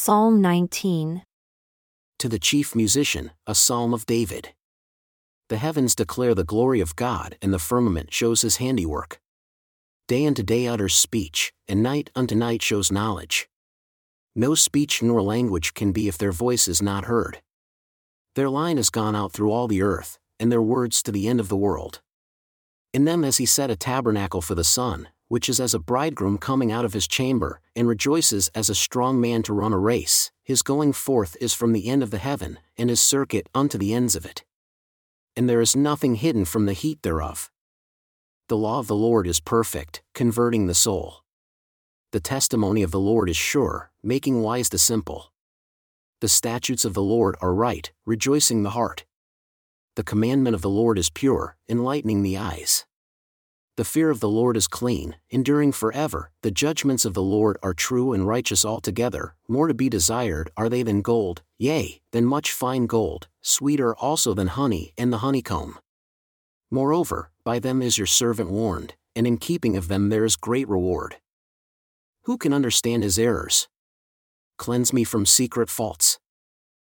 Psalm 19. To the chief musician, a psalm of David. The heavens declare the glory of God, and the firmament shows his handiwork. Day unto day utters speech, and night unto night shows knowledge. No speech nor language can be if their voice is not heard. Their line has gone out through all the earth, and their words to the end of the world. In them has he set a tabernacle for the sun, which is as a bridegroom coming out of his chamber, and rejoices as a strong man to run a race, his going forth is from the end of the heaven, and his circuit unto the ends of it. And there is nothing hidden from the heat thereof. The law of the Lord is perfect, converting the soul. The testimony of the Lord is sure, making wise the simple. The statutes of the Lord are right, rejoicing the heart. The commandment of the Lord is pure, enlightening the eyes. The fear of the Lord is clean, enduring forever. The judgments of the Lord are true and righteous altogether. More to be desired are they than gold, yea, than much fine gold, sweeter also than honey and the honeycomb. Moreover, by them is your servant warned, and in keeping of them there is great reward. Who can understand his errors? Cleanse me from secret faults.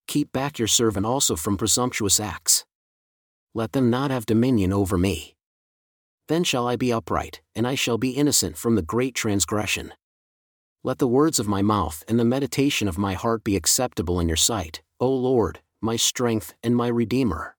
Keep back your servant also from presumptuous acts. Let them not have dominion over me. Then shall I be upright, and I shall be innocent from the great transgression. Let the words of my mouth and the meditation of my heart be acceptable in your sight, O Lord, my strength and my Redeemer.